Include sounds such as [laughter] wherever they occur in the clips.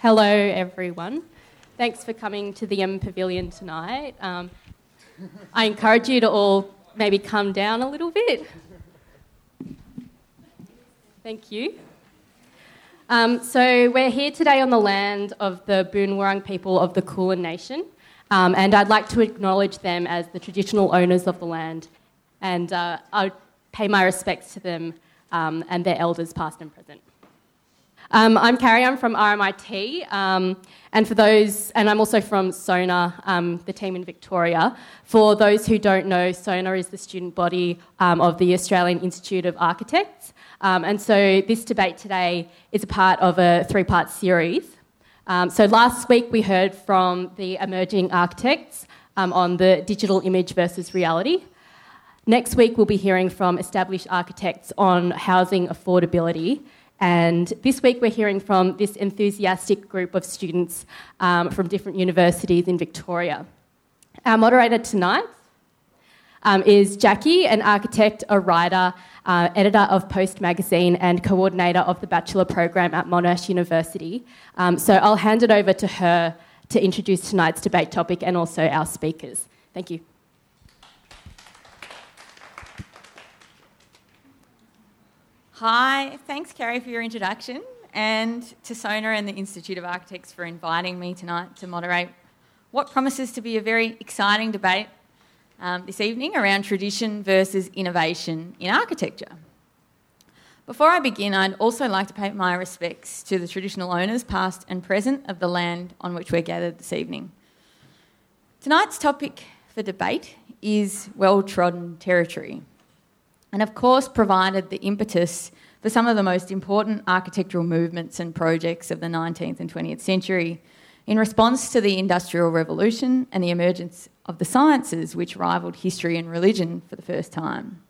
Hello, everyone. Thanks for coming to the M Pavilion tonight. Um, I encourage you to all maybe come down a little bit. Thank you. Um, so, we're here today on the land of the Boon Wurrung people of the Kulin Nation, um, and I'd like to acknowledge them as the traditional owners of the land, and uh, I pay my respects to them um, and their elders, past and present. Um, I'm Carrie, I'm from RMIT, um, and for those, and I'm also from SONA, um, the team in Victoria. For those who don't know, SONA is the student body um, of the Australian Institute of Architects, um, and so this debate today is a part of a three part series. Um, so last week we heard from the emerging architects on the digital image versus reality. Next week we'll be hearing from established architects on housing affordability. And this week we're hearing from this enthusiastic group of students um, from different universities in Victoria. Our moderator tonight um, is Jackie, an architect, a writer, uh, editor of Post magazine, and coordinator of the bachelor program at Monash University. Um, so I'll hand it over to her to introduce tonight's debate topic and also our speakers. Thank you. Hi, thanks, Carrie, for your introduction, and to Sona and the Institute of Architects for inviting me tonight to moderate what promises to be a very exciting debate um, this evening around tradition versus innovation in architecture. Before I begin, I'd also like to pay my respects to the traditional owners, past and present, of the land on which we're gathered this evening. Tonight's topic for debate is well trodden territory and of course provided the impetus for some of the most important architectural movements and projects of the 19th and 20th century in response to the Industrial Revolution and the emergence of the sciences, which rivalled history and religion for the first time.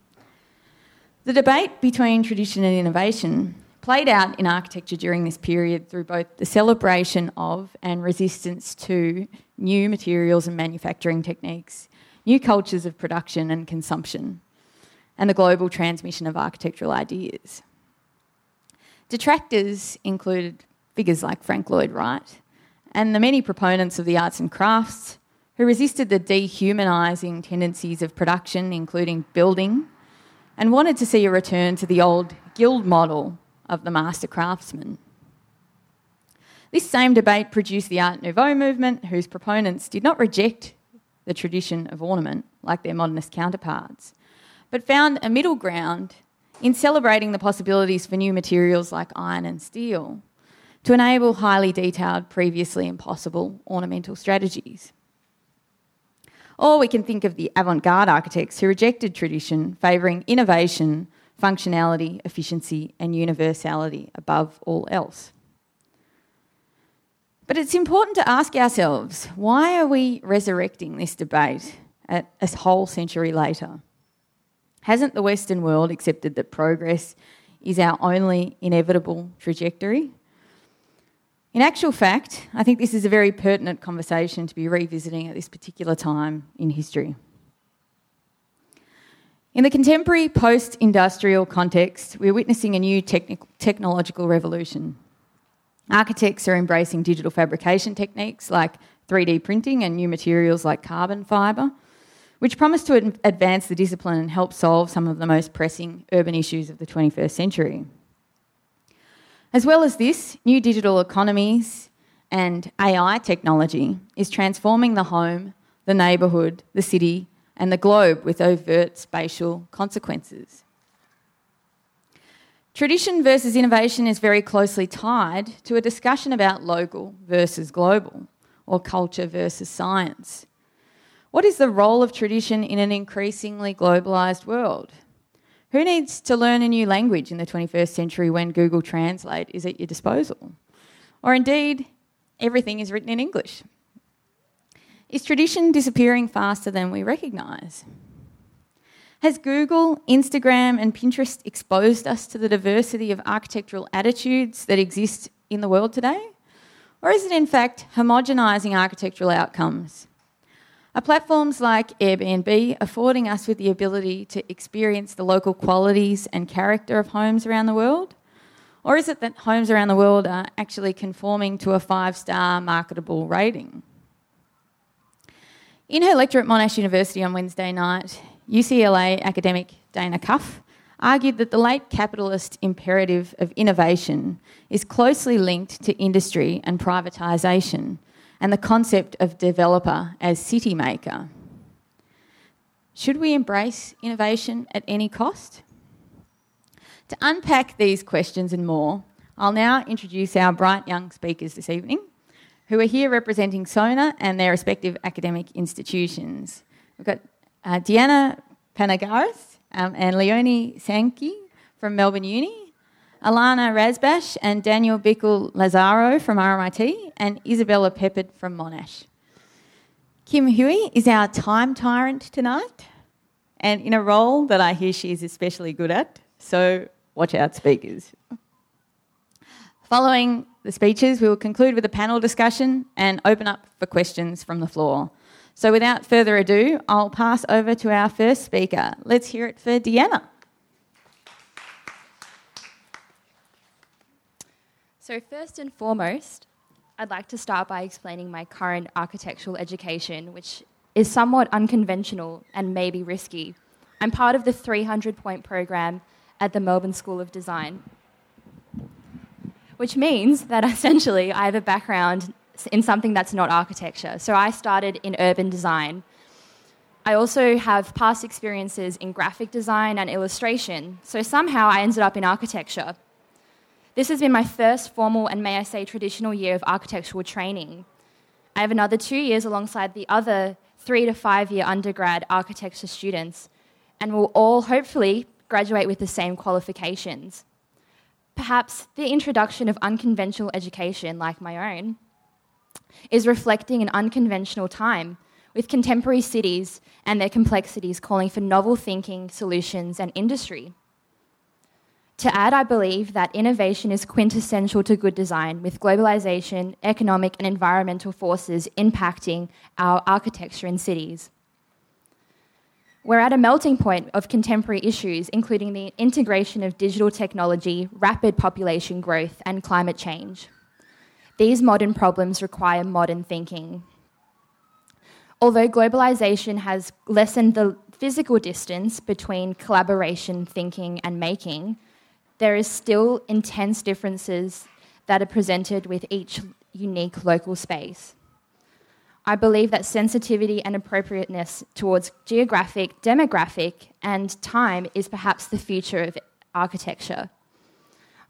The debate between tradition and innovation played out in architecture during this period through both the celebration of and resistance to new materials and manufacturing techniques, new cultures of production and consumption, and the global transmission of architectural ideas. Detractors included figures like Frank Lloyd Wright and the many proponents of the arts and crafts who resisted the dehumanising tendencies of production, including building, and wanted to see a return to the old guild model of the master craftsman. This same debate produced the Art Nouveau movement, whose proponents did not reject the tradition of ornament like their modernist counterparts, but found a middle ground in celebrating the possibilities for new materials like iron and steel to enable highly detailed, previously impossible ornamental strategies. Or we can think of the avant garde architects who rejected tradition, favouring innovation, functionality, efficiency, and universality above all else. But it's important to ask ourselves why are we resurrecting this debate at a whole century later? Hasn't the Western world accepted that progress is our only inevitable trajectory? In actual fact, I think this is a very pertinent conversation to be revisiting at this particular time in history. In the contemporary post industrial context, we're witnessing a new technological revolution. Architects are embracing digital fabrication techniques like 3D printing and new materials like carbon fibre which promise to advance the discipline and help solve some of the most pressing urban issues of the 21st century. As well as this, new digital economies and AI technology is transforming the home, the neighbourhood, the city, and the globe with overt spatial consequences. Tradition versus innovation is very closely tied to a discussion about local versus global, or culture versus science. What is the role of tradition in an increasingly globalised world? Who needs to learn a new language in the 21st century when Google Translate is at your disposal? Or indeed, everything is written in English? Is tradition disappearing faster than we recognise? Has Google, Instagram, and Pinterest exposed us to the diversity of architectural attitudes that exist in the world today? Or is it in fact homogenising architectural outcomes are platforms like Airbnb affording us with the ability to experience the local qualities and character of homes around the world? Or is it that homes around the world are actually conforming to a five star marketable rating? In her lecture at Monash University on Wednesday night, UCLA academic Dana Cuff argued that the late capitalist imperative of innovation is closely linked to industry and privatisation and the concept of developer as city maker. Should we embrace innovation at any cost? To unpack these questions and more, I'll now introduce our bright young speakers this evening, who are here representing SONA and their respective academic institutions. We've got uh, Deanna Panagaris um, and Leonie Sankey from Melbourne Uni, Alana Razbash and Daniel Bickel Lazaro from RMIT, and Isabella Peppard from Monash. Kim Huey is our time tyrant tonight, and in a role that I hear she is especially good at, so watch out, speakers. Following the speeches, we will conclude with a panel discussion and open up for questions from the floor. So, without further ado, I'll pass over to our first speaker. Let's hear it for Deanna. So, first and foremost, I'd like to start by explaining my current architectural education, which is somewhat unconventional and maybe risky. I'm part of the 300 point program at the Melbourne School of Design, which means that [laughs] essentially I have a background in something that's not architecture. So, I started in urban design. I also have past experiences in graphic design and illustration, so somehow I ended up in architecture. This has been my first formal and, may I say, traditional year of architectural training. I have another two years alongside the other three to five year undergrad architecture students, and we will all hopefully graduate with the same qualifications. Perhaps the introduction of unconventional education, like my own, is reflecting an unconventional time, with contemporary cities and their complexities calling for novel thinking, solutions, and industry. To add, I believe that innovation is quintessential to good design, with globalization, economic, and environmental forces impacting our architecture in cities. We're at a melting point of contemporary issues, including the integration of digital technology, rapid population growth, and climate change. These modern problems require modern thinking. Although globalization has lessened the physical distance between collaboration, thinking, and making, there is still intense differences that are presented with each unique local space. I believe that sensitivity and appropriateness towards geographic, demographic, and time is perhaps the future of architecture.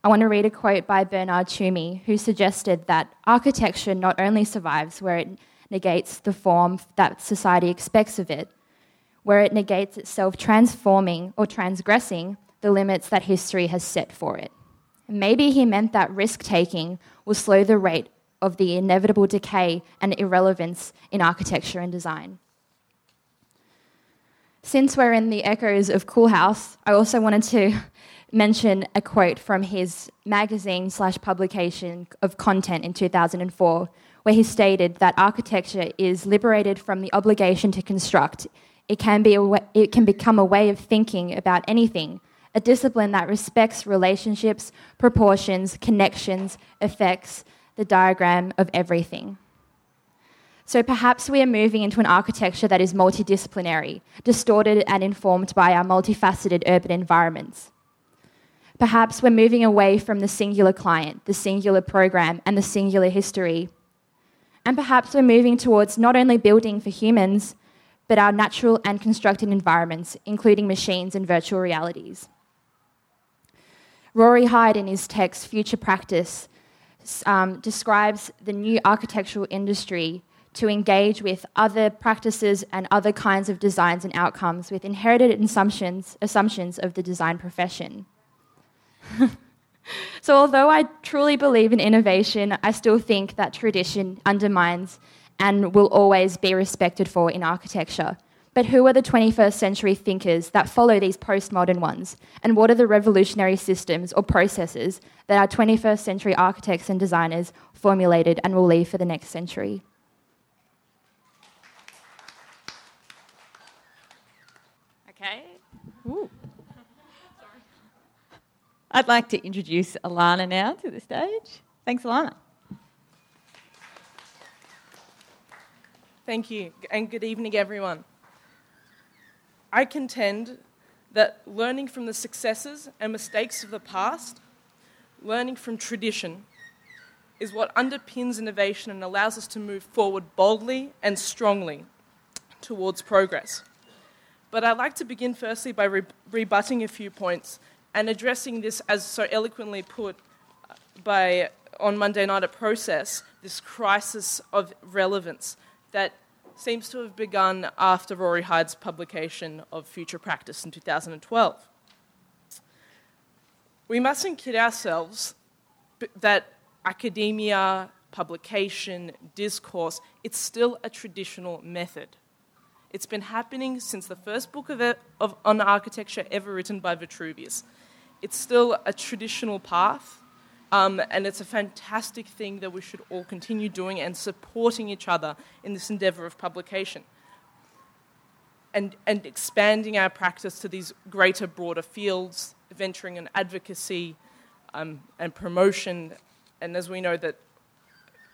I want to read a quote by Bernard Tschumi, who suggested that architecture not only survives where it negates the form that society expects of it, where it negates itself transforming or transgressing the limits that history has set for it. Maybe he meant that risk taking will slow the rate of the inevitable decay and irrelevance in architecture and design. Since we're in the echoes of Koolhaas, I also wanted to [laughs] mention a quote from his magazine slash publication of content in 2004, where he stated that architecture is liberated from the obligation to construct. It can, be way, it can become a way of thinking about anything, a discipline that respects relationships, proportions, connections, effects, the diagram of everything. So perhaps we are moving into an architecture that is multidisciplinary, distorted and informed by our multifaceted urban environments. Perhaps we're moving away from the singular client, the singular program, and the singular history. And perhaps we're moving towards not only building for humans, but our natural and constructed environments, including machines and virtual realities. Rory Hyde, in his text Future Practice, um, describes the new architectural industry to engage with other practices and other kinds of designs and outcomes with inherited assumptions, assumptions of the design profession. [laughs] so, although I truly believe in innovation, I still think that tradition undermines and will always be respected for in architecture. But who are the 21st century thinkers that follow these postmodern ones? And what are the revolutionary systems or processes that our 21st century architects and designers formulated and will leave for the next century? Okay. Ooh. I'd like to introduce Alana now to the stage. Thanks, Alana. Thank you, and good evening, everyone. I contend that learning from the successes and mistakes of the past, learning from tradition, is what underpins innovation and allows us to move forward boldly and strongly towards progress. But I'd like to begin firstly by re- rebutting a few points and addressing this, as so eloquently put uh, by on Monday night at Process, this crisis of relevance that seems to have begun after Rory Hyde's publication of Future Practice in 2012. We mustn't kid ourselves that academia, publication, discourse, it's still a traditional method. It's been happening since the first book of, of, on architecture ever written by Vitruvius. It's still a traditional path, um, and it's a fantastic thing that we should all continue doing and supporting each other in this endeavor of publication. And, and expanding our practice to these greater, broader fields, venturing in advocacy um, and promotion and as we know that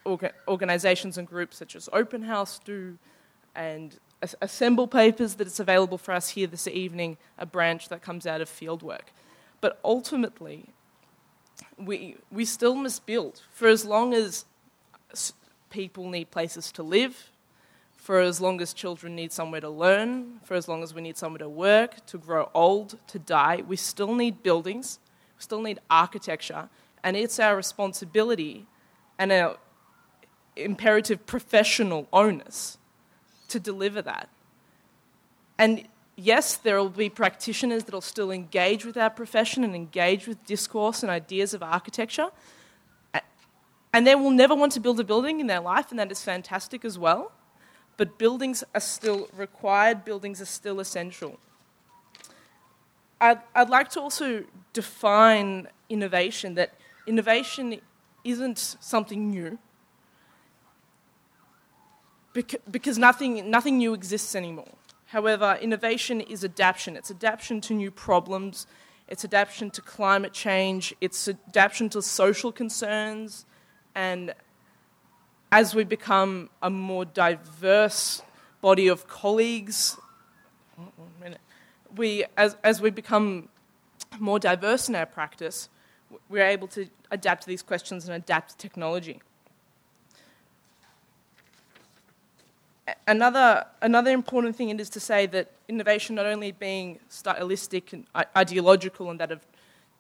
orga- organisations and groups such as Open House do, and assemble papers that it's available for us here this evening, a branch that comes out of fieldwork. But ultimately, we, we still must build for as long as people need places to live, for as long as children need somewhere to learn, for as long as we need somewhere to work, to grow old, to die. We still need buildings, we still need architecture, and it's our responsibility and our imperative professional onus to deliver that. And yes, there will be practitioners that will still engage with our profession and engage with discourse and ideas of architecture. And they will never want to build a building in their life, and that is fantastic as well. But buildings are still required, buildings are still essential. I'd, I'd like to also define innovation that innovation isn't something new because nothing, nothing new exists anymore. However, innovation is adaptation. It's adaptation to new problems, it's adaptation to climate change, it's adaptation to social concerns, and as we become a more diverse body of colleagues, we, as, as we become more diverse in our practice, we're able to adapt to these questions and adapt to technology. Another, another important thing is to say that innovation not only being stylistic and ideological and that of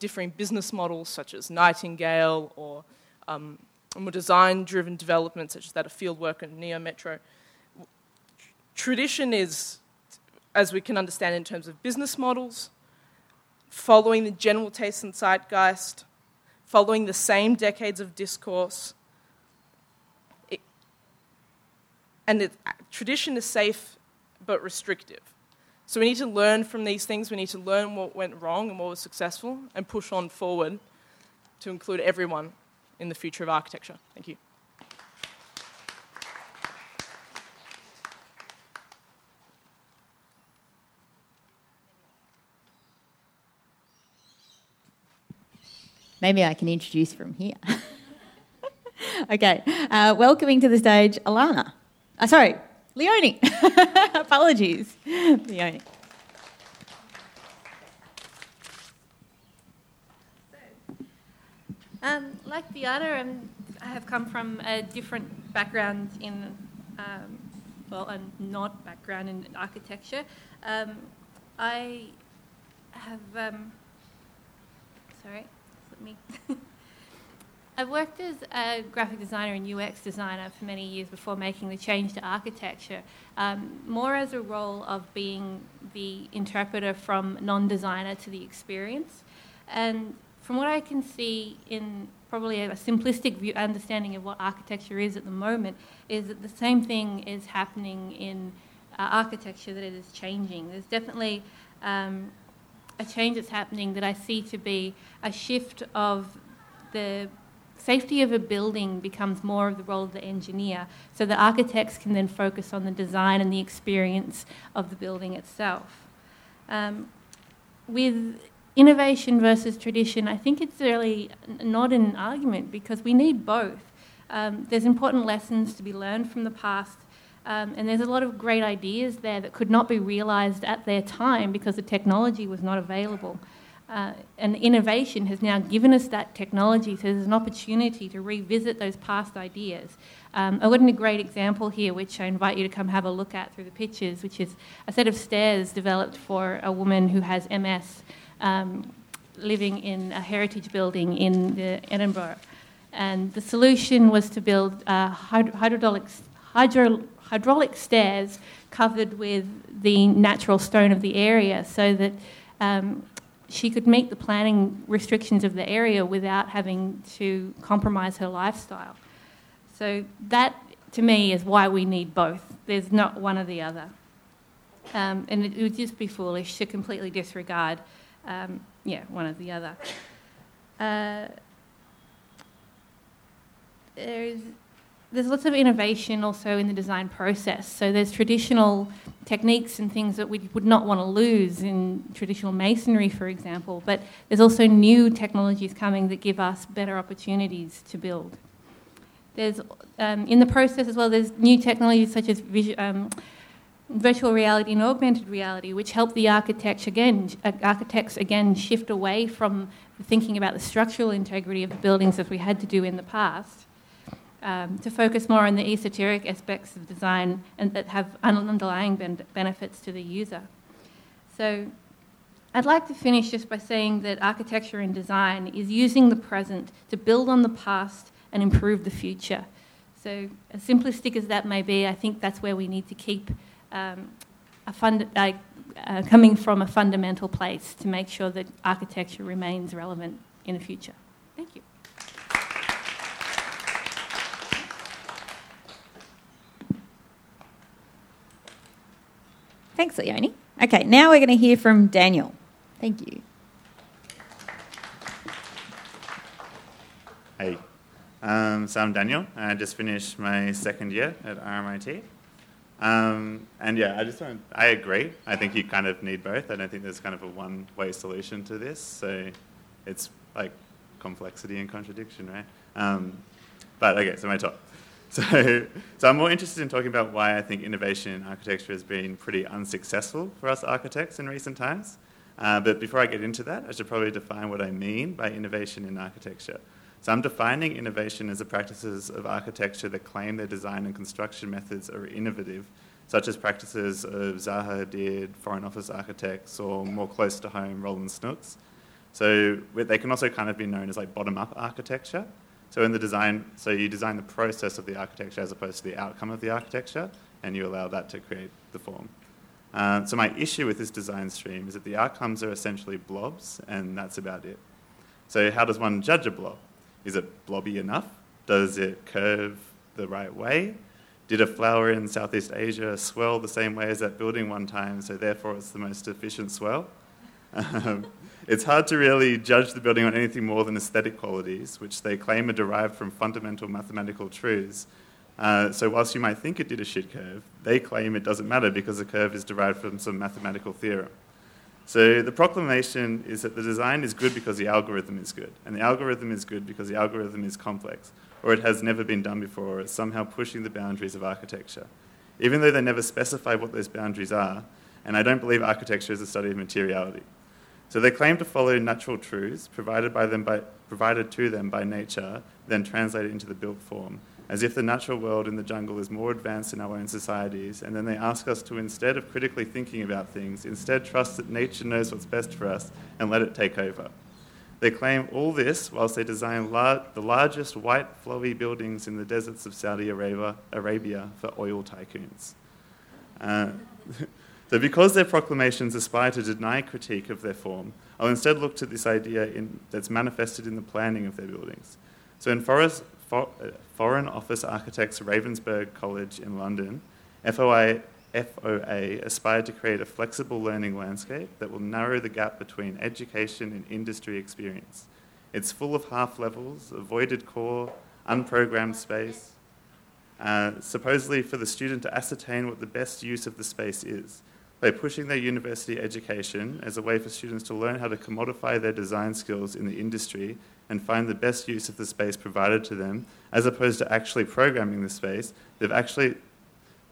differing business models such as Nightingale or um, more design-driven developments such as that of Fieldwork and Neometro, tradition is, as we can understand in terms of business models, following the general taste and zeitgeist, following the same decades of discourse. It, and it, tradition is safe but restrictive. So we need to learn from these things. We need to learn what went wrong and what was successful and push on forward to include everyone in the future of architecture. Thank you. Maybe I can introduce from here. [laughs] okay, uh, welcoming to the stage Alana. Uh, sorry, Leonie. [laughs] Apologies, Leonie. Um, like the other, um, I have come from a different background in, um, well, a not background in architecture. Um, I have, um, sorry let me. [laughs] I've worked as a graphic designer and UX designer for many years before making the change to architecture, um, more as a role of being the interpreter from non designer to the experience. And from what I can see in probably a simplistic view, understanding of what architecture is at the moment, is that the same thing is happening in uh, architecture, that it is changing. There's definitely um, a change that's happening that I see to be a shift of the safety of a building becomes more of the role of the engineer, so that architects can then focus on the design and the experience of the building itself. Um, with innovation versus tradition, I think it's really not an argument because we need both. Um, there's important lessons to be learned from the past, um, and there's a lot of great ideas there that could not be realised at their time because the technology was not available. Uh, and innovation has now given us that technology, so there's an opportunity to revisit those past ideas. Um, I've got a great example here, which I invite you to come have a look at through the pictures, which is a set of stairs developed for a woman who has MS um, living in a heritage building in Edinburgh. And the solution was to build uh, hydraulic, hydro, hydraulic stairs covered with the natural stone of the area so that um, she could meet the planning restrictions of the area without having to compromise her lifestyle. So, that to me is why we need both. There's not one or the other. Um, and it, would just be foolish to completely disregard um, yeah, one or the other. Uh, there's there's lots of innovation also in the design process. So there's traditional techniques and things that we would not want to lose in traditional masonry, for example. But there's also new technologies coming that give us better opportunities to build. There's um, in the process as well. There's new technologies such as um, virtual reality and augmented reality, which help the architects again, uh, architects again shift away from thinking about the structural integrity of the buildings as we had to do in the past, um, to focus more on the esoteric aspects of design and that have underlying ben- benefits to the user. So, I'd like to finish just by saying that architecture and design is using the present to build on the past and improve the future. So, as simplistic as that may be, I think that's where we need to keep um, fund, uh, uh, coming from a fundamental place to make sure that architecture remains relevant in the future. Thank you. Thanks, Leonie. Okay, now we're going to hear from Daniel. Thank you. Hey, um, so I'm Daniel. I just finished my second year at RMIT. Um, and yeah, I just want, I agree. I think you kind of need both. I don't think there's kind of a one way solution to this. So it's like complexity and contradiction, right? Um, but okay, so my talk. [laughs] So, so I'm more interested in talking about why I think innovation in architecture has been pretty unsuccessful for us architects in recent times. Uh, but before I get into that, I should probably define what I mean by innovation in architecture. So I'm defining innovation as the practices of architecture that claim their design and construction methods are innovative, such as practices of Zaha Hadid, Foreign Office architects, or more close to home, Roland Snooks. So they can also kind of be known as like bottom-up architecture. So in the design, so you design the process of the architecture as opposed to the outcome of the architecture, and you allow that to create the form. Uh, so my issue with this design stream is that the outcomes are essentially blobs, and that's about it. So how does one judge a blob? Is it blobby enough? Does it curve the right way? Did a flower in Southeast Asia swell the same way as that building one time, so therefore it's the most efficient swell? Um, it's hard to really judge the building on anything more than aesthetic qualities, which they claim are derived from fundamental mathematical truths. Uh, so, whilst you might think it did a shit curve, they claim it doesn't matter because the curve is derived from some mathematical theorem. So the proclamation is that the design is good because the algorithm is good, and the algorithm is good because the algorithm is complex, or it has never been done before, or it's somehow pushing the boundaries of architecture. Even though they never specify what those boundaries are, and I don't believe architecture is a study of materiality. So they claim to follow natural truths provided, by them by, provided to them by nature, then translated into the built form, as if the natural world in the jungle is more advanced than our own societies, and then they ask us to, instead of critically thinking about things, instead trust that nature knows what's best for us and let it take over. They claim all this whilst they design lar- the largest white, flowy buildings in the deserts of Saudi Arabia, Arabia for oil tycoons. Uh, [laughs] so, because their proclamations aspire to deny critique of their form, I'll instead look to this idea in, that's manifested in the planning of their buildings. So, in Forest, for, uh, Foreign Office Architects Ravensbourne College in London, FOA, FOA aspired to create a flexible learning landscape that will narrow the gap between education and industry experience. It's full of half levels, avoided core, unprogrammed space, uh, supposedly for the student to ascertain what the best use of the space is. By pushing their university education as a way for students to learn how to commodify their design skills in the industry and find the best use of the space provided to them, as opposed to actually programming the space, they've actually,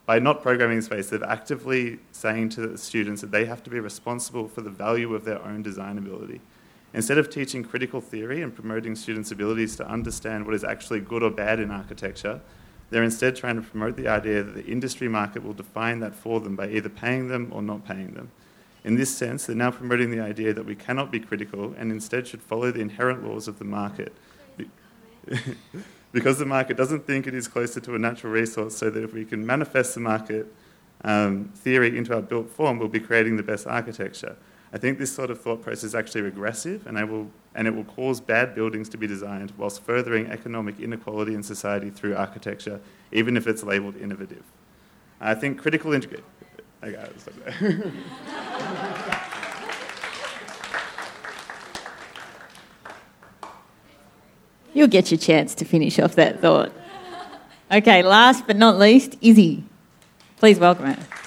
by not programming the space, they're actively saying to the students that they have to be responsible for the value of their own design ability. Instead of teaching critical theory and promoting students' abilities to understand what is actually good or bad in architecture, they're instead trying to promote the idea that the industry market will define that for them by either paying them or not paying them. In this sense, they're now promoting the idea that we cannot be critical and instead should follow the inherent laws of the market. [laughs] because the market doesn't think it is closer to a natural resource, so that if we can manifest the market um, theory into our built form, we'll be creating the best architecture. I think this sort of thought process is actually regressive and, will, and it will cause bad buildings to be designed whilst furthering economic inequality in society through architecture, even if it's labelled innovative. I think critical integration. Okay, [laughs] You'll get your chance to finish off that thought. Okay, last but not least, Izzy. Please welcome her.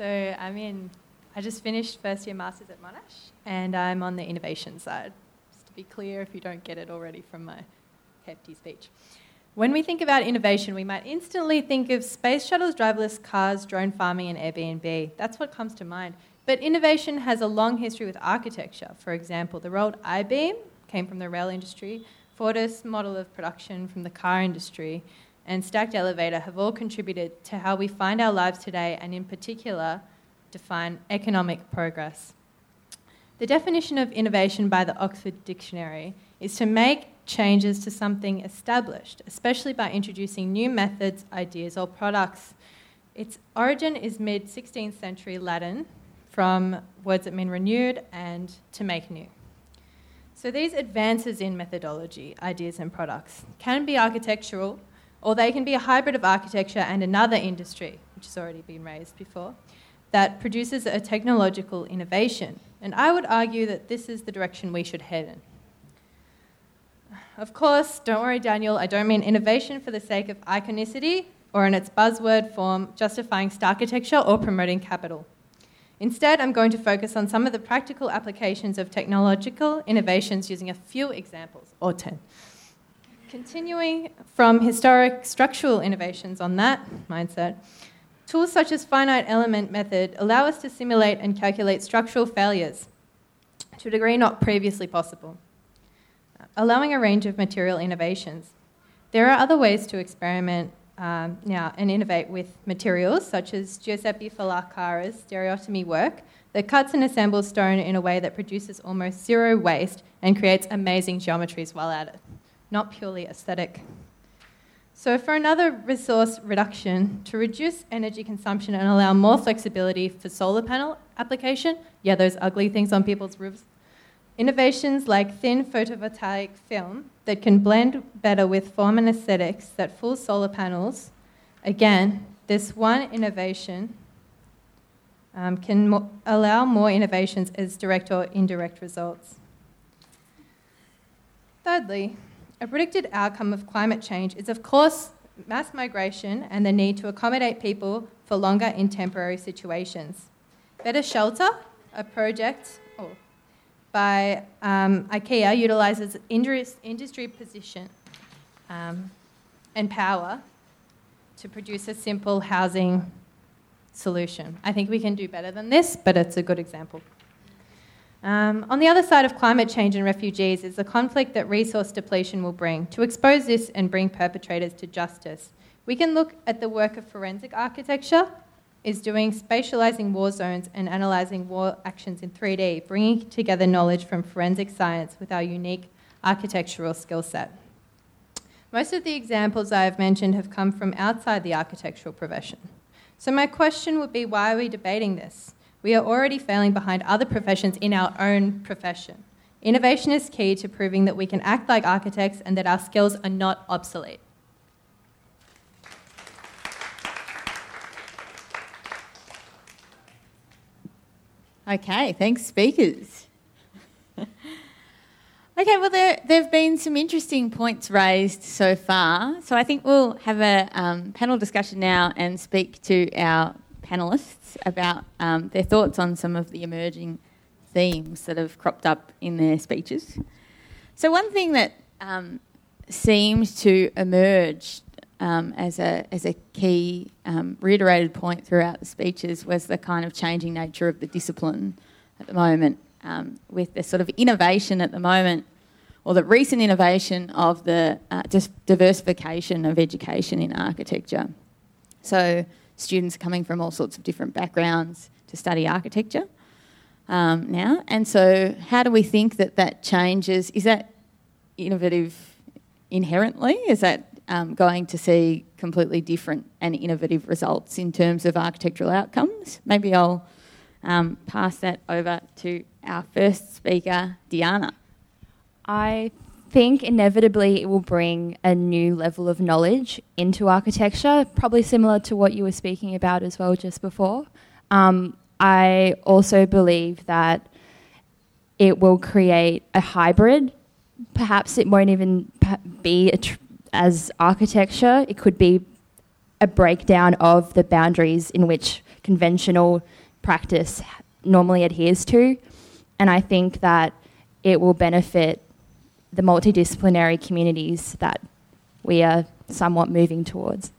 So I'm in, I just finished first year masters at Monash and I'm on the innovation side. Just to be clear, if you don't get it already from my hefty speech. When we think about innovation, we might instantly think of space shuttles, driverless cars, drone farming, and Airbnb. That's what comes to mind. But innovation has a long history with architecture. For example, the rolled I beam came from the rail industry, Fordist model of production from the car industry, and Stacked Elevator have all contributed to how we find our lives today and, in particular, define economic progress. The definition of innovation by the Oxford Dictionary is to make changes to something established, especially by introducing new methods, ideas, or products. Its origin is mid 16th century Latin from words that mean renewed and to make new. So these advances in methodology, ideas, and products can be architectural or they can be a hybrid of architecture and another industry, which has already been raised before, that produces a technological innovation. And I would argue that this is the direction we should head in. Of course, don't worry, Daniel, I don't mean innovation for the sake of iconicity or in its buzzword form, justifying architecture or promoting capital. Instead, I'm going to focus on some of the practical applications of technological innovations using a few examples, or 10. Continuing from historic structural innovations on that mindset, tools such as finite element method allow us to simulate and calculate structural failures to a degree not previously possible, allowing a range of material innovations. There are other ways to experiment um, now and innovate with materials, such as Giuseppe Fallacara's stereotomy work that cuts and assembles stone in a way that produces almost zero waste and creates amazing geometries while at it not purely aesthetic. So, for another resource reduction, to reduce energy consumption and allow more flexibility for solar panel application, yeah, those ugly things on people's roofs, innovations like thin photovoltaic film that can blend better with form and aesthetics that full solar panels, again, this one innovation um, can mo- allow more innovations as direct or indirect results. Thirdly, a predicted outcome of climate change is, of course, mass migration and the need to accommodate people for longer in temporary situations. Better Shelter, a project oh, by um, IKEA, utilises industry position um, and power to produce a simple housing solution. I think we can do better than this, but it's a good example. Um, on the other side of climate change and refugees is the conflict that resource depletion will bring. To expose this and bring perpetrators to justice, we can look at the work of forensic architecture, is doing spatializing war zones and analysing war actions in 3D, bringing together knowledge from forensic science with our unique architectural skill set. Most of the examples I have mentioned have come from outside the architectural profession. So, my question would be why are we debating this? We are already failing behind other professions in our own profession. Innovation is key to proving that we can act like architects and that our skills are not obsolete. Okay, thanks, speakers. [laughs] Okay, well, there, have been some interesting points raised so far. So I think we'll have a um, panel discussion now and speak to our panellists about um, their thoughts on some of the emerging themes that have cropped up in their speeches. So, one thing that um, to emerge um, as, a, as a key um, reiterated point throughout the speeches was the kind of changing nature of the discipline at the moment, um, with the sort of innovation at the moment, or the recent innovation of the uh, diversification of education in architecture. So, students coming from all sorts of different backgrounds to study architecture um, now. And so, how do we think that that changes? Is that innovative inherently? Is that um, going to see completely different and innovative results in terms of architectural outcomes? Maybe I'll um, pass that over to our first speaker, Diana. I think inevitably it will bring a new level of knowledge into architecture, probably similar to what you were speaking about as well just before. Um, I also believe that it will create a hybrid. Perhaps it won't even be tr- as architecture, it could be a breakdown of the boundaries in which conventional practice normally adheres to. And I think that it will benefit the multidisciplinary communities that we are somewhat moving towards.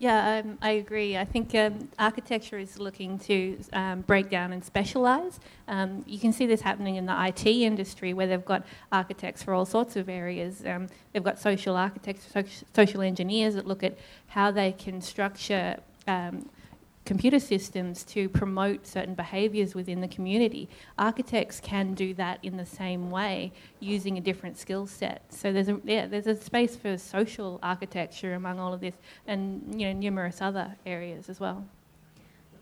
Yeah, um, I agree. I think um, architecture is looking to um, break down and specialise. Um, you can see this happening in the IT industry where they've got architects for all sorts of areas. Um, they've got social architects, social engineers that look at how they can structure um, computer systems to promote certain behaviours within the community. Architects can do that in the same way using a different skill set. So there's a yeah, there's a space for social architecture among all of this, and you know numerous other areas as well.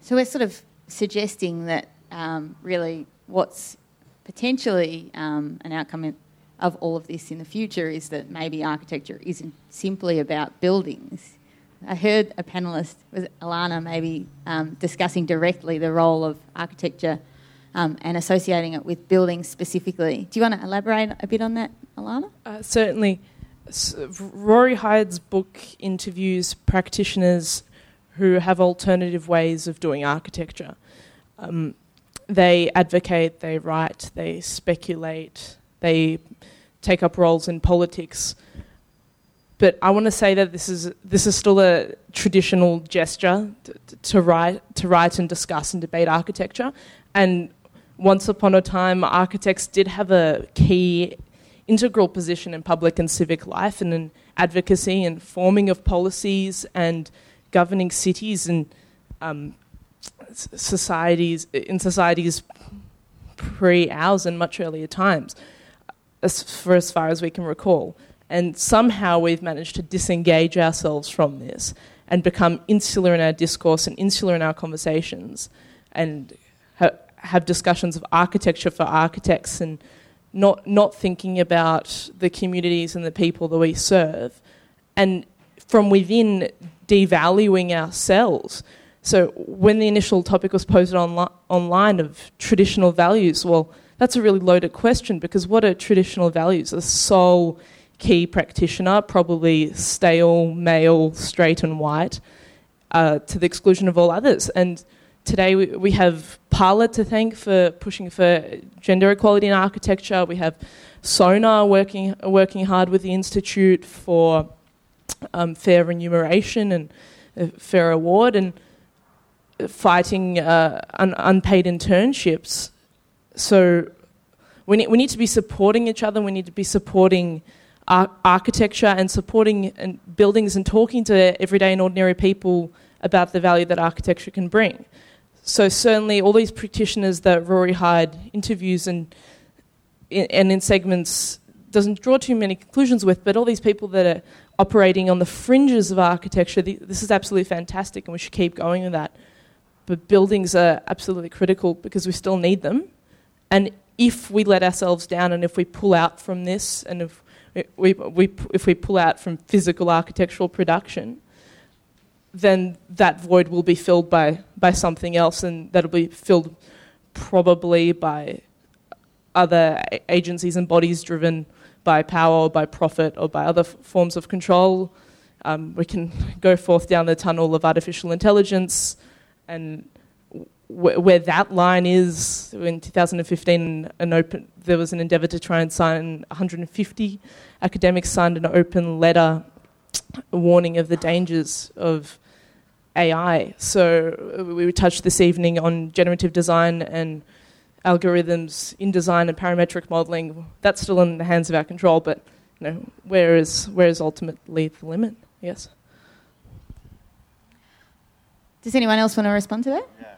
So we're sort of suggesting that um, really what's potentially um, an outcome of all of this in the future is that maybe architecture isn't simply about buildings I heard a panelist, was Alana, maybe um, discussing directly the role of architecture um, and associating it with buildings specifically. Do you want to elaborate a bit on that, Alana? Uh, certainly. Rory Hyde's book interviews practitioners who have alternative ways of doing architecture. Um, they advocate, they write, they speculate, they take up roles in politics but I want to say that this is this is still a traditional gesture to, to, write to write and discuss and debate architecture. And once upon a time, architects did have a key integral position in public and civic life and in advocacy and forming of policies and governing cities and um, societies in societies pre ours and much earlier times, as, for as far as we can recall. And somehow we've managed to disengage ourselves from this and become insular in our discourse and insular in our conversations and ha- have discussions of architecture for architects and not, not thinking about the communities and the people that we serve. And from within, devaluing ourselves. So when the initial topic was posted onli- online of traditional values, well, that's a really loaded question because what are traditional values? The sole key practitioner, probably stale, male, straight, and white, uh, to the exclusion of all others. And today we, we have Parlour to thank for pushing for gender equality in architecture. We have SONA working, working hard with the Institute for um, fair remuneration and fair award and fighting uh, un- unpaid internships. So we need, we need to be supporting each other, we need to be supporting ar- architecture and supporting and buildings and talking to everyday and ordinary people about the value that architecture can bring. So certainly, all these practitioners that Rory Hyde interviews and and in segments doesn't draw too many conclusions with, but all these people that are operating on the fringes of architecture, this is absolutely fantastic, and we should keep going with that. But buildings are absolutely critical because we still need them, and if we let ourselves down and if we pull out from this and if we, we, if we pull out from physical architectural production, then that void will be filled by, by something else, and that'll be filled probably by other agencies and bodies driven by power or by profit or by other f- forms of control. Um, we can [laughs] go forth down the tunnel of artificial intelligence and w- where that line is in 2015 an open there was an endeavor to try and sign 150 academics signed an open letter warning of the dangers of AI. So we touched this evening on generative design and algorithms in design and parametric modeling. That's still in the hands of our control, but you know, where is where is ultimately the limit? Yes. Does anyone else want to respond to that? Yeah, I do.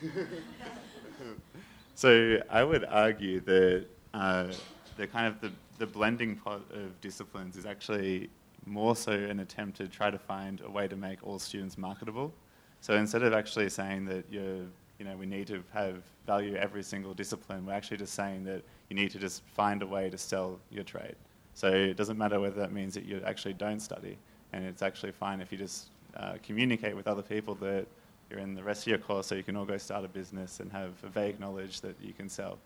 [laughs] so I would argue that uh, the kind of the, the blending pot of disciplines is actually more so an attempt to try to find a way to make all students marketable. So instead of actually saying that you're, you know, we need to have value every single discipline, we're actually just saying that you need to just find a way to sell your trade. So it doesn't matter whether that means that you actually don't study, and it's actually fine if you just uh, communicate with other people that you're in the rest of your course so you can all go start a business and have a vague knowledge that you can sell.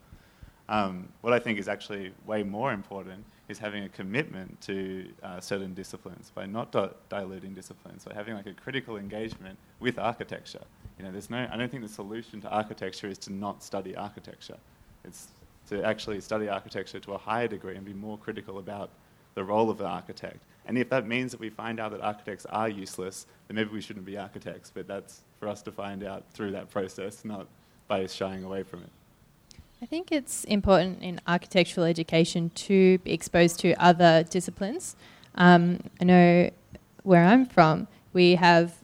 Um, what I think is actually way more important is having a commitment to uh, certain disciplines by not di- diluting disciplines, by having like a critical engagement with architecture. You know, there's no, I don't think the solution to architecture is to not study architecture. It's to actually study architecture to a higher degree and be more critical about the role of the architect. And if that means that we find out that architects are useless, then maybe we shouldn't be architects. But that's for us to find out through that process, not by shying away from it. I think it's important in architectural education to be exposed to other disciplines. Um, I know where I'm from, we have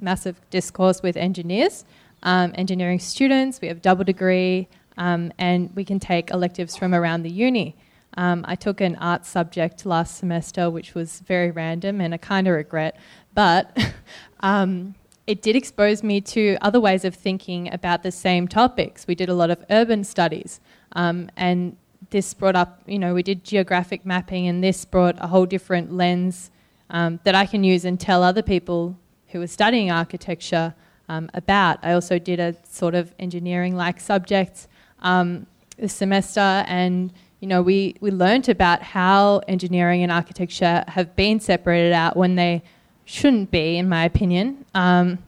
massive discourse with engineers, um, engineering students, we have double degree, um, and we can take electives from around the uni. Um, I took an art subject last semester, which was very random, and I kind of regret, but [laughs] um, it did expose me to other ways of thinking about the same topics. We did a lot of urban studies, um, and this brought up, you know, we did geographic mapping, and this brought a whole different lens um, that I can use and tell other people who are studying architecture um, about. I also did a sort of engineering like subject um, this semester, and you know, we, we learned about how engineering and architecture have been separated out when they shouldn't be, in my opinion, um,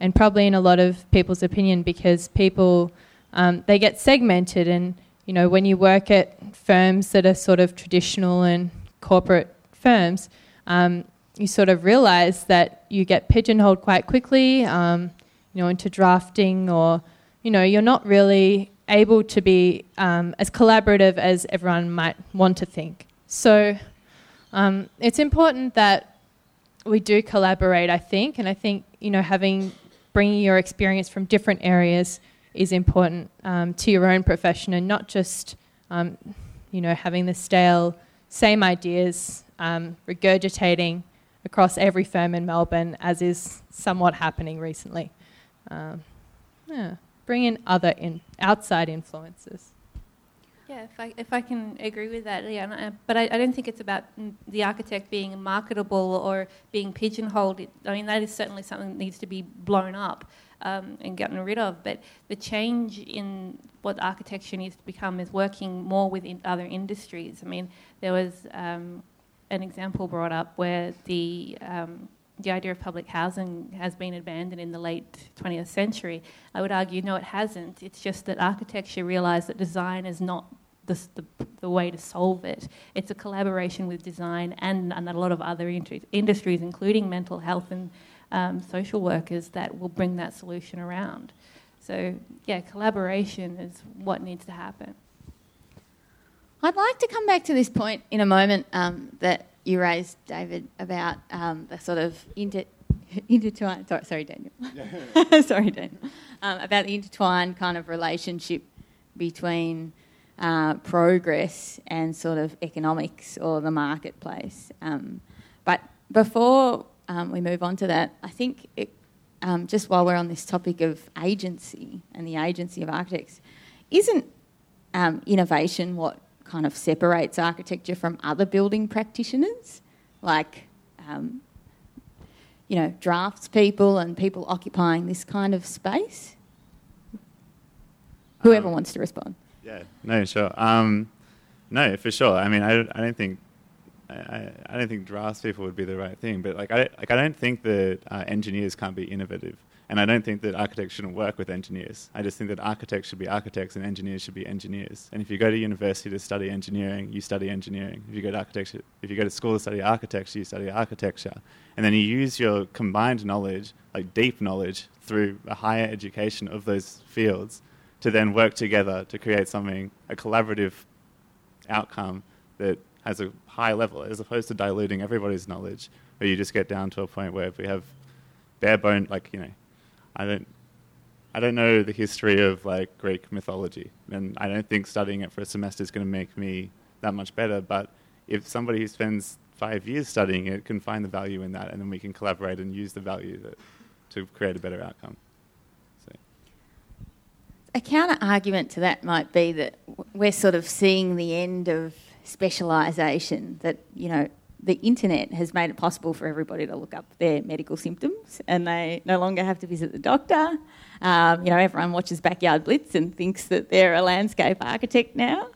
and probably in a lot of people's opinion because people um, they get segmented, and you know when you work at firms that are sort of traditional and corporate firms, um, you sort of realise that you get pigeonholed quite quickly, um, you know, into drafting or you know you're not really able to be um, as collaborative as everyone might want to think. So um, it's important that we do collaborate, I think, and I think you know having bringing your experience from different areas is important um, to your own profession, and not just um, you know having the stale same ideas um, regurgitating across every firm in Melbourne, as is somewhat happening recently. Um, yeah, bring in other in outside influences. Yeah, if I, if I can agree with that, yeah. But I, I don't think it's about the architect being marketable or being pigeonholed. I mean, that is certainly something that needs to be blown up um, and gotten rid of. But the change in what architecture needs to become is working more with in other industries. I mean, there was um, an example brought up where the um, the idea of public housing has been abandoned in the late 20th century. I would argue, no, it hasn't. It's just that architecture realised that design is not the, the, the, way to solve it. It's a collaboration with design and, and a lot of other industries, including mental health and um, social workers, that will bring that solution around. So, yeah, collaboration is what needs to happen. I'd like to come back to this point in a moment um, that you raised, David, about um, the sort of inter- intertwined. Sorry, sorry, Daniel. [laughs] [laughs] sorry, Daniel. Um, about the intertwined kind of relationship between uh, progress and sort of economics or the marketplace. Um, but before um, we move on to that, I think it, um, just while we're on this topic of agency and the agency of architects, isn't um, innovation what kind of separates architecture from other building practitioners? Like, um, you know, draftspeople and people occupying this kind of space? Whoever um, wants to respond. Yeah, no, sure. Um, no, for sure. I mean, I, I don't think I, I don't think draftspeople would be the right thing, but like I like I don't think that uh, engineers can't be innovative, and I don't think that architects shouldn't work with engineers. I just think that architects should be architects and engineers should be engineers. And if you go to university to study engineering, you study engineering. If you go to architecture, if you go to school to study architecture, you study architecture, and then you use your combined knowledge, like deep knowledge, through a higher education of those fields, to then work together to create something a collaborative outcome that has a high level, as opposed to diluting everybody's knowledge, where you just get down to a point where if we have bare bone, like you know, I don't, I don't know the history of like Greek mythology, and I don't think studying it for a semester is going to make me that much better. But if somebody who spends five years studying it can find the value in that, and then we can collaborate and use the value that, to create a better outcome. A counter argument to that might be that we're sort of seeing the end of specialisation that, you know, the internet has made it possible for everybody to look up their medical symptoms and they no longer have to visit the doctor. Um, you know, everyone watches Backyard Blitz and thinks that they're a landscape architect now.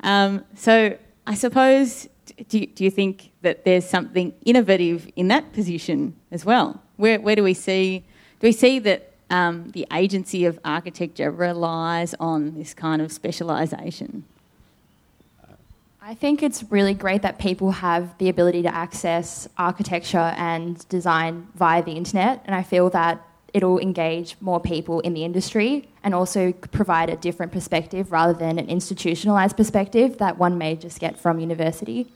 Um, so I suppose, do you, do you think that there's something innovative in that position as well? Where, where do we see, do we see that um, the agency of architecture relies on this kind of specialisation? I think it's really great that people have the ability to access architecture and design via the internet, and I feel that it'll engage more people in the industry and also provide a different perspective rather than an institutionalized perspective that one may just get from university.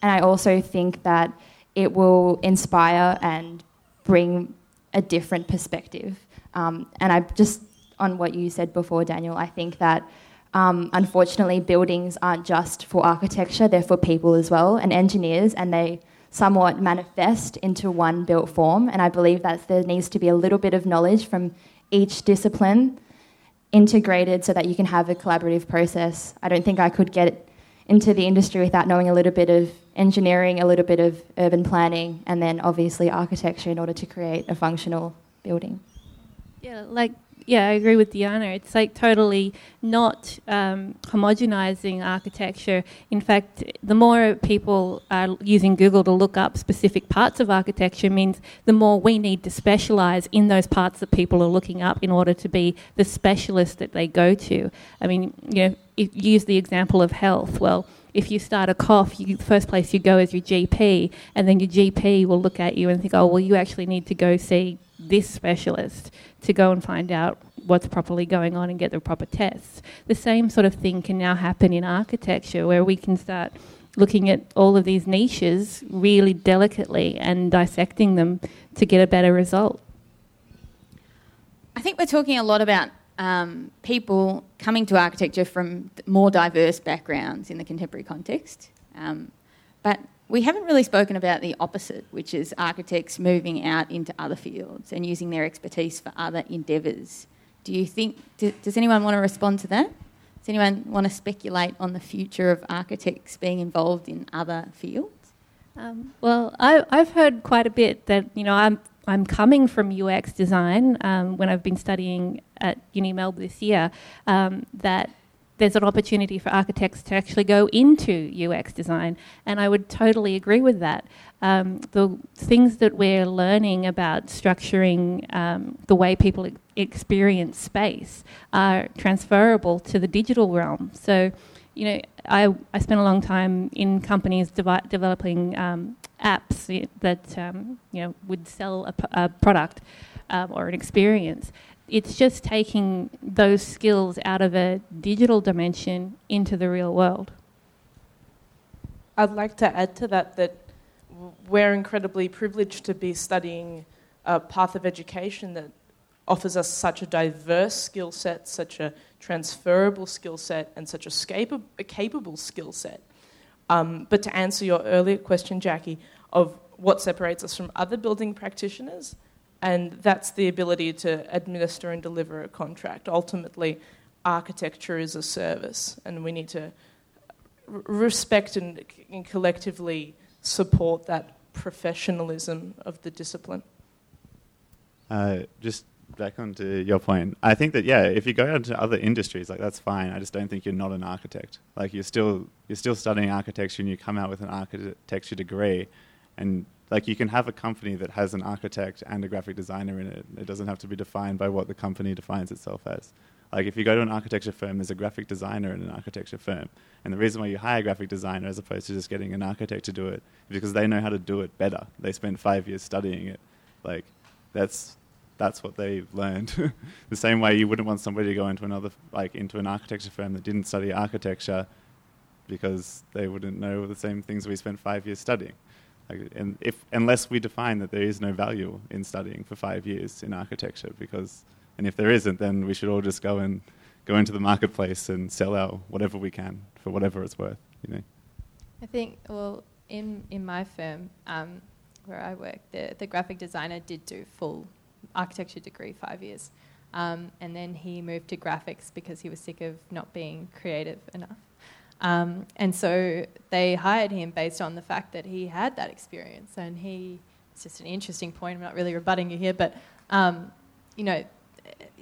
And I also think that it will inspire and bring a different perspective. Um, and I just, on what you said before, Daniel, I think that um, unfortunately, buildings aren't just for architecture, they're for people as well, and engineers, and they somewhat manifest into one built form. And I believe that there needs to be a little bit of knowledge from each discipline integrated so that you can have a collaborative process. I don't think I could get into the industry without knowing a little bit of engineering, a little bit of urban planning, and then obviously architecture in order to create a functional building. Yeah, like yeah, I agree with Diana. It's like totally not um, homogenizing architecture. In fact, the more people are using Google to look up specific parts of architecture means the more we need to specialize in those parts that people are looking up in order to be the specialist that they go to. I mean, you know, use the example of health. Well, if you start a cough, you, the first place you go is your GP, and then your GP will look at you and think, oh, well, you actually need to go see this specialist to go and find out what's properly going on and get the proper tests. The same sort of thing can now happen in architecture where we can start looking at all of these niches really delicately and dissecting them to get a better result. I think we're talking a lot about um, people coming to architecture from more diverse backgrounds in the contemporary context. Um, but we haven't really spoken about the opposite, which is architects moving out into other fields and using their expertise for other endeavours. Do you think, do, does anyone want to respond to that? Does anyone want to speculate on the future of architects being involved in other fields? Um, well, I, have heard quite a bit that, you know, I'm, I'm coming from UX design um, when I've been studying at Uni Melbourne this year, um, that there's an opportunity for architects to actually go into UX design, and I would totally agree with that. Um, the things that we're learning about structuring um, the way people experience space are transferable to the digital realm. So, you know, I, I spent a long time in companies devi- developing um, apps that um, you know would sell a, p- a product um, or an experience it's just taking those skills out of a digital dimension into the real world. I'd like to add to that that we're incredibly privileged to be studying a path of education that offers us such a diverse skill set, such a transferable skill set, and such a, a capable skill set. Um, but to answer your earlier question, Jackie, of what separates us from other building practitioners, and that's the ability to administer and deliver a contract. Ultimately, architecture is a service, and we need to respect and, and collectively support that professionalism of the discipline. Uh, just back onto your point, I think that yeah, if you go out to other industries, like that's fine. I just don't think you're not an architect. Like you're still you're still studying architecture, and you come out with an architecture degree, and like you can have a company that has an architect and a graphic designer in it. It doesn't have to be defined by what the company defines itself as. Like if you go to an architecture firm, there's a graphic designer in an architecture firm, and the reason why you hire a graphic designer as opposed to just getting an architect to do it is because they know how to do it better. They spent five years studying it. Like that's that's what they've learned. [laughs] the same way you wouldn't want somebody to go into another like into an architecture firm that didn't study architecture because they wouldn't know the same things we spent five years studying. Like, and if unless we define that there is no value in studying for five years in architecture, because and if there isn't, then we should all just go and go into the marketplace and sell out whatever we can for whatever it's worth. You know. I think well in in my firm um, where I work, the the graphic designer did do full architecture degree, five years. Um, and then he moved to graphics because he was sick of not being creative enough. Um, and so they hired him based on the fact that he had that experience. And he, it's just an interesting point, I'm not really rebutting you here, but um, you know,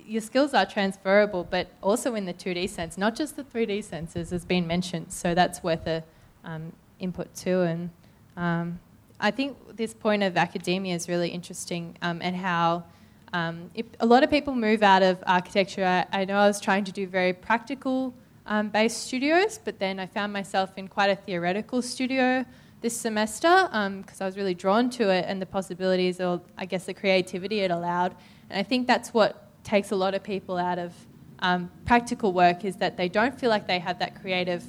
your skills are transferable, but also in the 2D sense, not just the 3D senses, as has been mentioned. So that's worth a um, input too. And um, I think this point of academia is really interesting um, and how um, if a lot of people move out of architecture. I, I know I was trying to do very practical um, based studios, but then I found myself in quite a theoretical studio this semester because um, I was really drawn to it and the possibilities, or I guess the creativity it allowed. And I think that's what takes a lot of people out of um, practical work is that they don't feel like they have that creative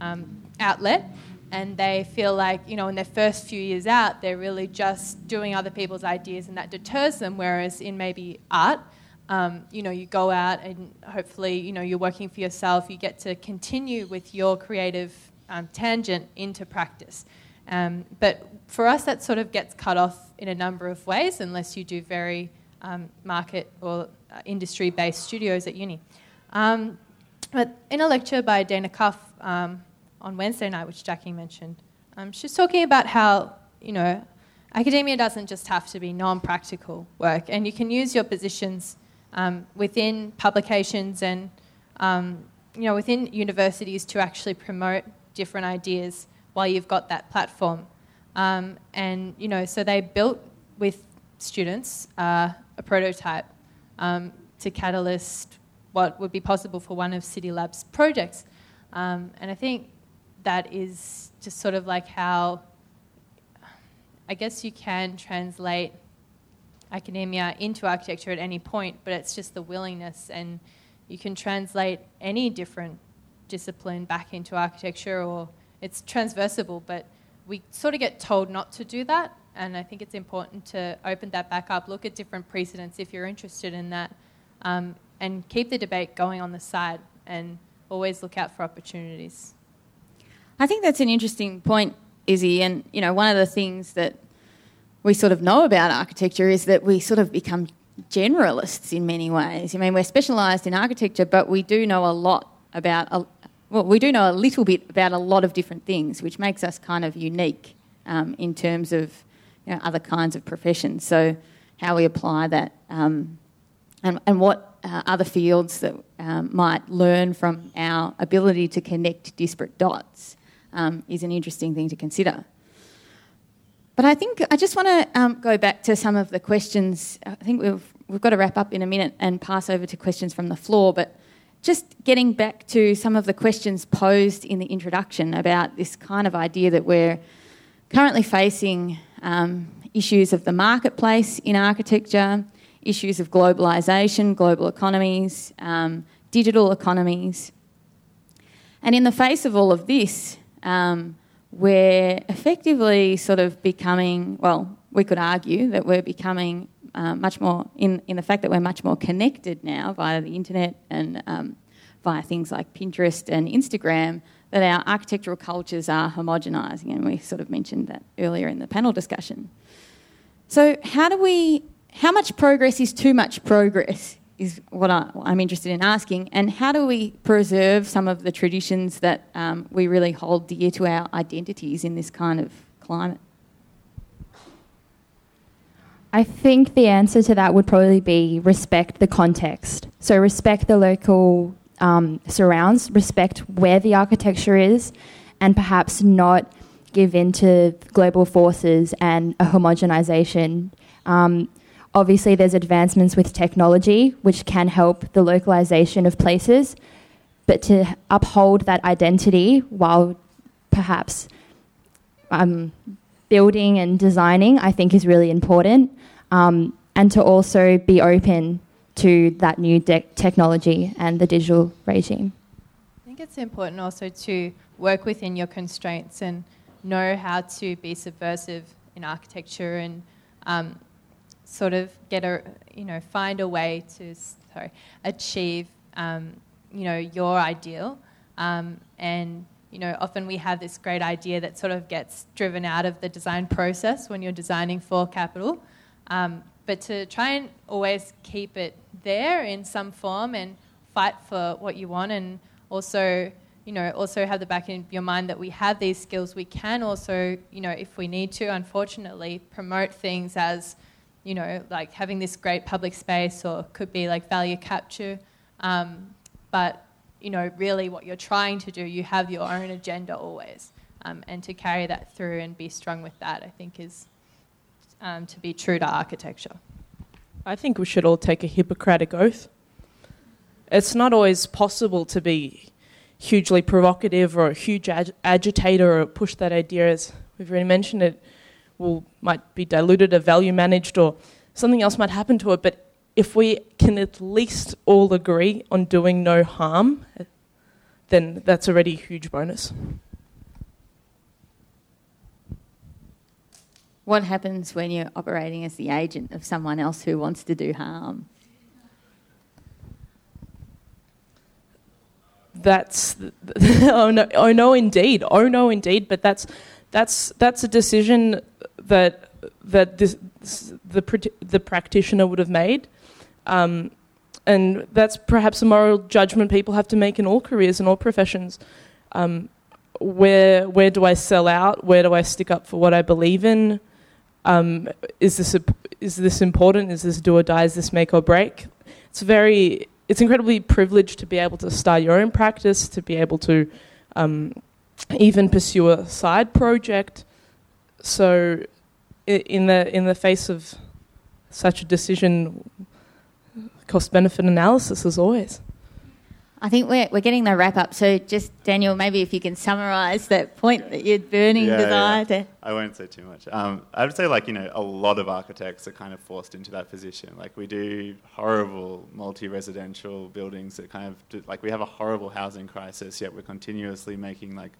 um, outlet and they feel like, you know, in their first few years out, they're really just doing other people's ideas and that deters them. Whereas in maybe art, um, you know, you go out and hopefully, you know, you're working for yourself, you get to continue with your creative um, tangent into practice. Um, but for us, that sort of gets cut off in a number of ways unless you do very um, market or uh, industry based studios at uni. Um, but in a lecture by Dana Cuff, um, on Wednesday night, which Jackie mentioned. She's talking about how, you know, academia doesn't just have to be non practical work, and you can use your positions um, within publications and, um, you know, within universities to actually promote different ideas while you've got that platform. Um, and, you know, so they built with students uh, a prototype um, to catalyst what would be possible for one of City Lab's projects. Um, and I think that is just sort of like how I guess you can translate academia into architecture at any point, but it's just the willingness, and you can translate any different discipline back into architecture, or it's transversable, but we sort of get told not to do that, and I think it's important to open that back up, look at different precedents if you're interested in that, um, and keep the debate going on the side, and always look out for opportunities. I think that's an interesting point, Izzy. And, you know, one of the things that we sort of know about architecture is that we sort of become generalists in many ways. I mean, we're specialised in architecture, but we do know a lot about, a, well, we do know a little bit about a lot of different things, which makes us kind of unique um, in terms of you know, other kinds of professions. So, how we apply that um, and, and what uh, other fields that um, might learn from our ability to connect disparate dots um, is an interesting thing to consider. But I think I just want to um, go back to some of the questions. I think we've, we've got to wrap up in a minute and pass over to questions from the floor. But just getting back to some of the questions posed in the introduction about this kind of idea that we're currently facing um, issues of the marketplace in architecture, issues of globalisation, global economies, um, digital economies. And in the face of all of this, um, we're effectively sort of becoming, well, we could argue that we're becoming uh, much more, in, in the fact that we're much more connected now via the internet and um, via things like Pinterest and Instagram, that our architectural cultures are homogenising, and we sort of mentioned that earlier in the panel discussion. So, how do we, how much progress is too much progress is what I, am interested in asking. And how do we preserve some of the traditions that um, we really hold dear to our identities in this kind of climate? I think the answer to that would probably be respect the context. So, respect the local um, surrounds, respect where the architecture is, and perhaps not give in to global forces and a homogenization. Um, obviously, there's advancements with technology which can help the localization of places, but to uphold that identity while perhaps um, building and designing, I think is really important. Um, and to also be open to that new de- technology and the digital regime. I think it's important also to work within your constraints and know how to be subversive in architecture and um, sort of get a, you know, find a way to sorry, achieve, um, you know, your ideal. Um, and you know, often we have this great idea that sort of gets driven out of the design process when you're designing for capital. Um, but to try and always keep it there in some form and fight for what you want and also you know also have the back in your mind that we have these skills we can also you know if we need to unfortunately promote things as you know like having this great public space or could be like value capture um, but you know, really what you're trying to do, you have your own agenda always. Um, and to carry that through and be strong with that, I think, is um, to be true to architecture. I think we should all take a Hippocratic oath. It's not always possible to be hugely provocative or a huge ag- agitator or push that idea, as we've already mentioned, it will might be diluted or value managed or something else might happen to it. But if we can at least all agree on doing no harm, then that's already a huge bonus. What happens when you're operating as the agent of someone else who wants to do harm? That's [laughs] oh no oh no indeed oh no indeed but that's that's that's a decision that that this, the the practitioner would have made um, and that's perhaps a moral judgment people have to make in all careers and all professions. Um, where where do I sell out? Where do I stick up for what I believe in? Um, is this a, is this important? Is this do or die? Is this make or break? It's very it's incredibly privileged to be able to start your own practice, to be able to um, even pursue a side project. So, in the in the face of such a decision, cost benefit analysis as always. I think we're, we're getting the wrap up. So, just Daniel, maybe if you can summarise that point that you're burning yeah, desire yeah. to. I won't say too much. Um, I would say, like, you know, a lot of architects are kind of forced into that position. Like, we do horrible multi residential buildings that kind of, do, like, we have a horrible housing crisis, yet we're continuously making, like,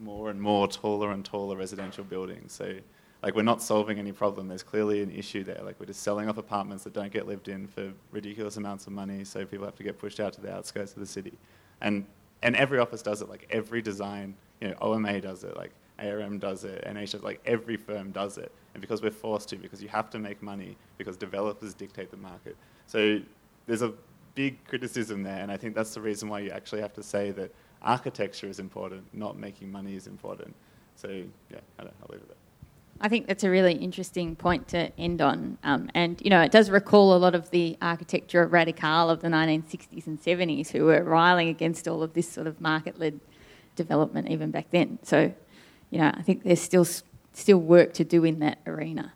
more and more taller and taller residential buildings. So, like we're not solving any problem. There's clearly an issue there. Like we're just selling off apartments that don't get lived in for ridiculous amounts of money, so people have to get pushed out to the outskirts of the city. And and every office does it. Like every design, you know, OMA does it. Like ARM does it. NH like every firm does it. And because we're forced to, because you have to make money, because developers dictate the market. So there's a big criticism there, and I think that's the reason why you actually have to say that architecture is important, not making money is important. So yeah, I don't, I'll leave it there. I think that's a really interesting point to end on. Um, and, you know, it does recall a lot of the architecture of radicale of the 1960s and 70s who were riling against all of this sort of market led development even back then. So, you know, I think there's still, still work to do in that arena.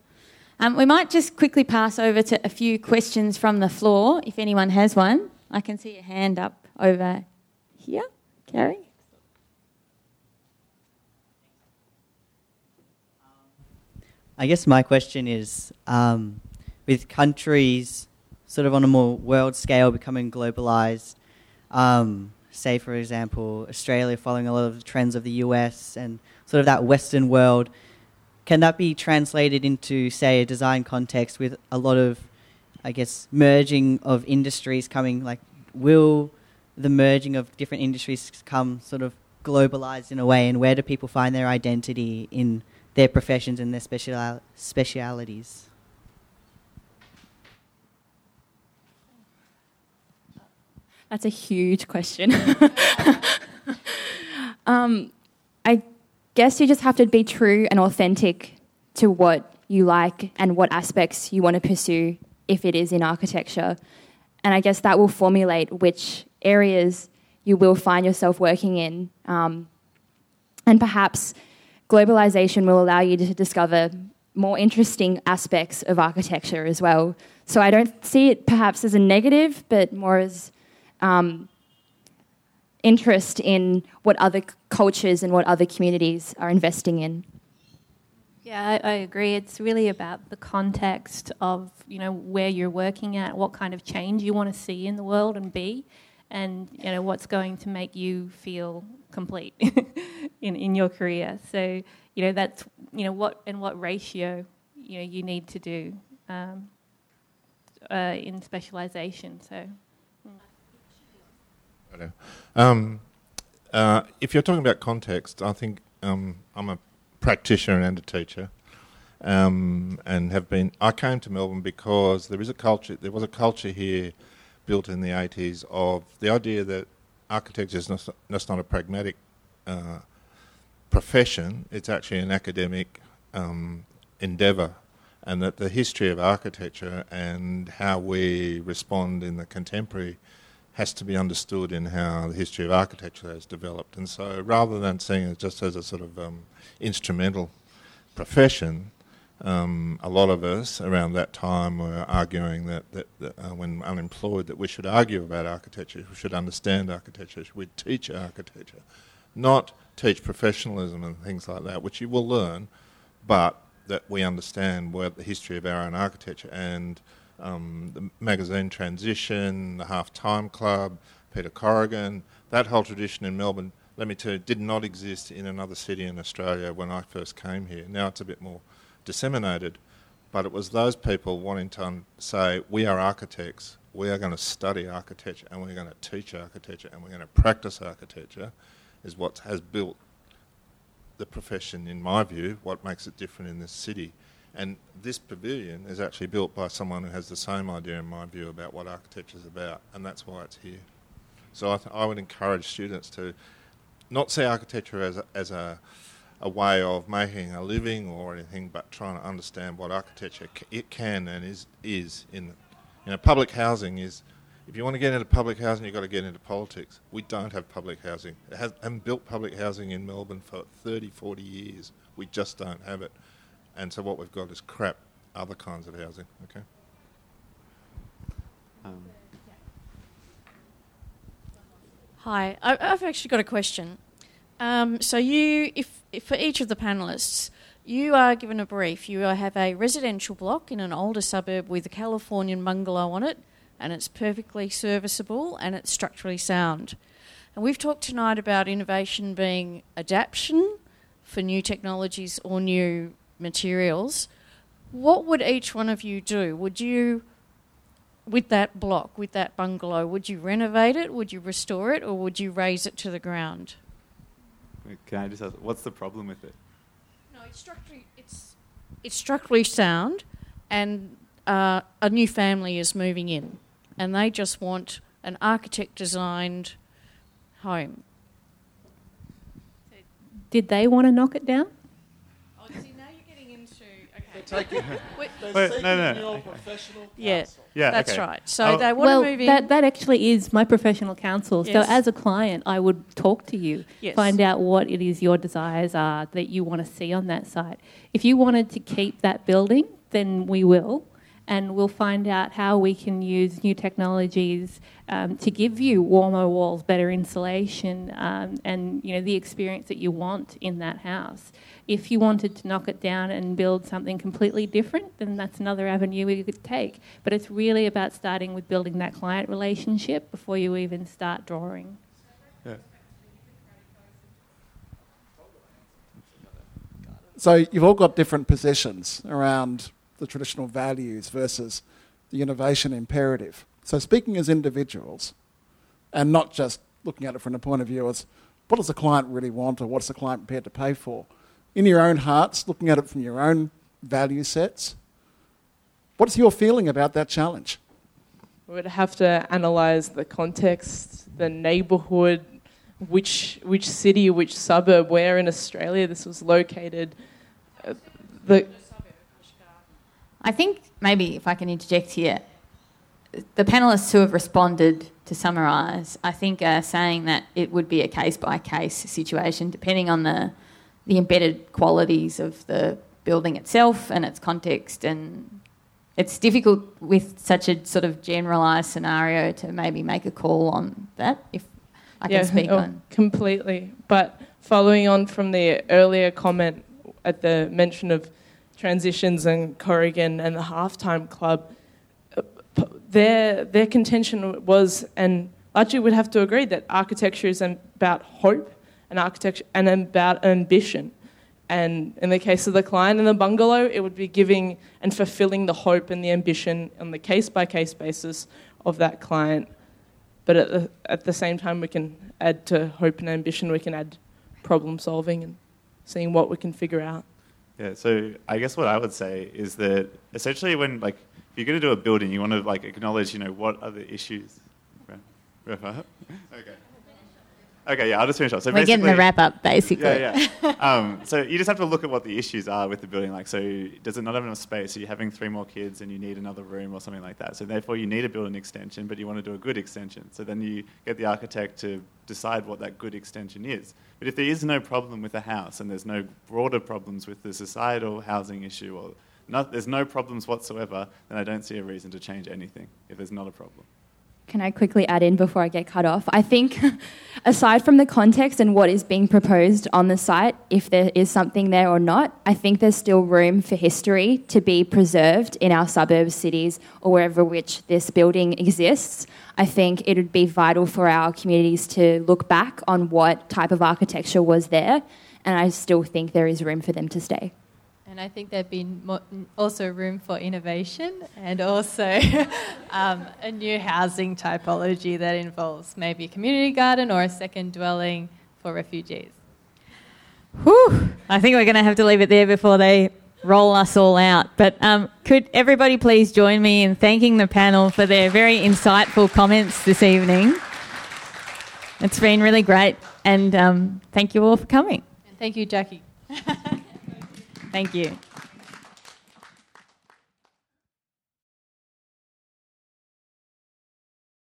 Um, we might just quickly pass over to a few questions from the floor, if anyone has one. I can see a hand up over here. Carrie? I guess my question is um, with countries sort of on a more world scale becoming globalized, um, say, for example, Australia following a lot of the trends of the US and sort of that Western world, can that be translated into, say, a design context with a lot of, I guess, merging of industries coming? Like, will the merging of different industries come sort of globalized in a way, and where do people find their identity in? their professions and their special specialities? That's a huge question. [laughs] um, I guess you just have to be true and authentic to what you like and what aspects you want to pursue if it is in architecture. And I guess that will formulate which areas you will find yourself working in. Um, and perhaps globalization will allow you to discover more interesting aspects of architecture as well. So I don't see it perhaps as a negative, but more as um, interest in what other cultures and what other communities are investing in. Yeah, I, I, agree. It's really about the context of you know where you're working at, what kind of change you want to see in the world and be, and you know what's going to make you feel complete [laughs] in in your career. So you know that's you know what and what ratio you know you need to do um, uh, in specialization. So. Um, uh, if you're talking about context, I think um, I'm a practitioner and a teacher, um, and have been. I came to Melbourne because there is a culture. There was a culture here built in the 80s of the idea that architecture is not, not a pragmatic uh, profession. It's actually an academic um, endeavour, and that the history of architecture and how we respond in the contemporary has to be understood in how the history of architecture has developed. And so rather than seeing it just as a sort of um, instrumental profession, um, a lot of us around that time were arguing that, that, that uh, when unemployed, that we should argue about architecture, we should understand architecture, we'd teach architecture, not teach professionalism and things like that, which you will learn, but that we understand where the history of our own architecture and um, the magazine Transition, the Half Time Club, Peter Corrigan, that whole tradition in Melbourne, let me tell you, did not exist in another city in Australia when I first came here. Now it's a bit more disseminated, but it was those people wanting to say, we are architects, we are going to study architecture and we're going to teach architecture and we're going to practice architecture, is what has built the profession, in my view, what makes it different in this city. And this pavilion is actually built by someone who has the same idea, in my view, about what architecture is about, and that's why it's here. So I, th- I would encourage students to not see architecture as a, as a, a way of making a living or anything, but trying to understand what architecture c- it can and is is in. You know, public housing is. If you want to get into public housing, you've got to get into politics. We don't have public housing. It has, haven't built public housing in Melbourne for 30, 40 years. We just don't have it. And so what we've got is crap other kinds of housing. Okay. Um. Hi, I've actually got a question. Um, so you, if, if, for each of the panelists, you are given a brief. You have a residential block in an older suburb with a Californian bungalow on it, and it's perfectly serviceable and it's structurally sound. And we've talked tonight about innovation being adaptation for new technologies or new materials, what would each one of you do? Would you, with that block, with that bungalow, would you renovate it, would you restore it, or would you raze it to the ground? Can I just ask, what's the problem with it? No, it's structurally, it's, it's structurally sound, and uh, a new family is moving in, and they just want an architect designed home. Did they want to knock it down? [laughs] Wait, no, no. Yeah, Yeah, that's okay. right. So Oh. they want well, to move in. that, that actually is my professional counsel. Yes. So, as a client, I would talk to you, Yes. find out what it is your desires are that you want to see on that site. If you wanted to keep that building, then we will, and we'll find out how we can use new technologies um, to give you warmer walls, better insulation, um, and you know the experience that you want in that house. If you wanted to knock it down and build something completely different, then that's another avenue we could take. But it's really about starting with building that client relationship before you even start drawing. Yeah. So you've all got different positions around the traditional values versus the innovation imperative. So speaking as individuals, and not just looking at it from the point of view as what does the client really want or what's the client prepared to pay for, in your own hearts, looking at it from your own value sets, what's your feeling about that challenge? We would have to analyse the context, the neighbourhood, which which city, which suburb, where in Australia this was located. Uh, the I think maybe if I can interject here, the panelists who have responded to summarise, I think are saying that it would be a case by case situation depending on the the embedded qualities of the building itself and its context and it's difficult with such a sort of generalised scenario to maybe make a call on that if I can speak oh, on completely. But following on from the earlier comment at the mention of transitions and Corrigan and the halftime club, their their contention was, and largely would have to agree that architecture is about hope and architecture and about ambition. And in the case of the client and the bungalow, it would be giving and fulfilling the hope and the ambition on the case by case basis of that client. But at the, at the same time, we can add to hope and ambition, we can add problem solving and seeing what we can figure out. Yeah, so I guess what I would say is that essentially when like if you're going to do a building, you want to like acknowledge, you know, what are the issues. Okay. Okay, yeah, I'll just finish up. So We're getting the wrap up, basically. Yeah, yeah. um, so you just have to look at what the issues are with the building. Like, so does it not have enough space? Are you having three more kids and you need another room or something like that? So therefore, you need to build an extension, but you want to do a good extension. So then you get the architect to decide what that good extension is. But if there is no problem with the house and there's no broader problems with the societal housing issue or not, there's no problems whatsoever, then I don't see a reason to change anything if there's not a problem. Can I quickly add in before I get cut off? I think, [laughs] aside from the context and what is being proposed on the site, if there is something there or not, I think there's still room for history to be preserved in our suburbs, cities, or wherever which this building exists. I think it would be vital for our communities to look back on what type of architecture was there, and I still think there is room for them to stay. And I think there'd be also room for innovation and also [laughs] um, a new housing typology that involves maybe a community garden or a second dwelling for refugees. Whew, I think we're going to have to leave it there before they roll us all out. But um, could everybody please join me in thanking the panel for their very insightful comments this evening? It's been really great, and um, thank you all for coming. And thank you, Jackie. [laughs] Thank you.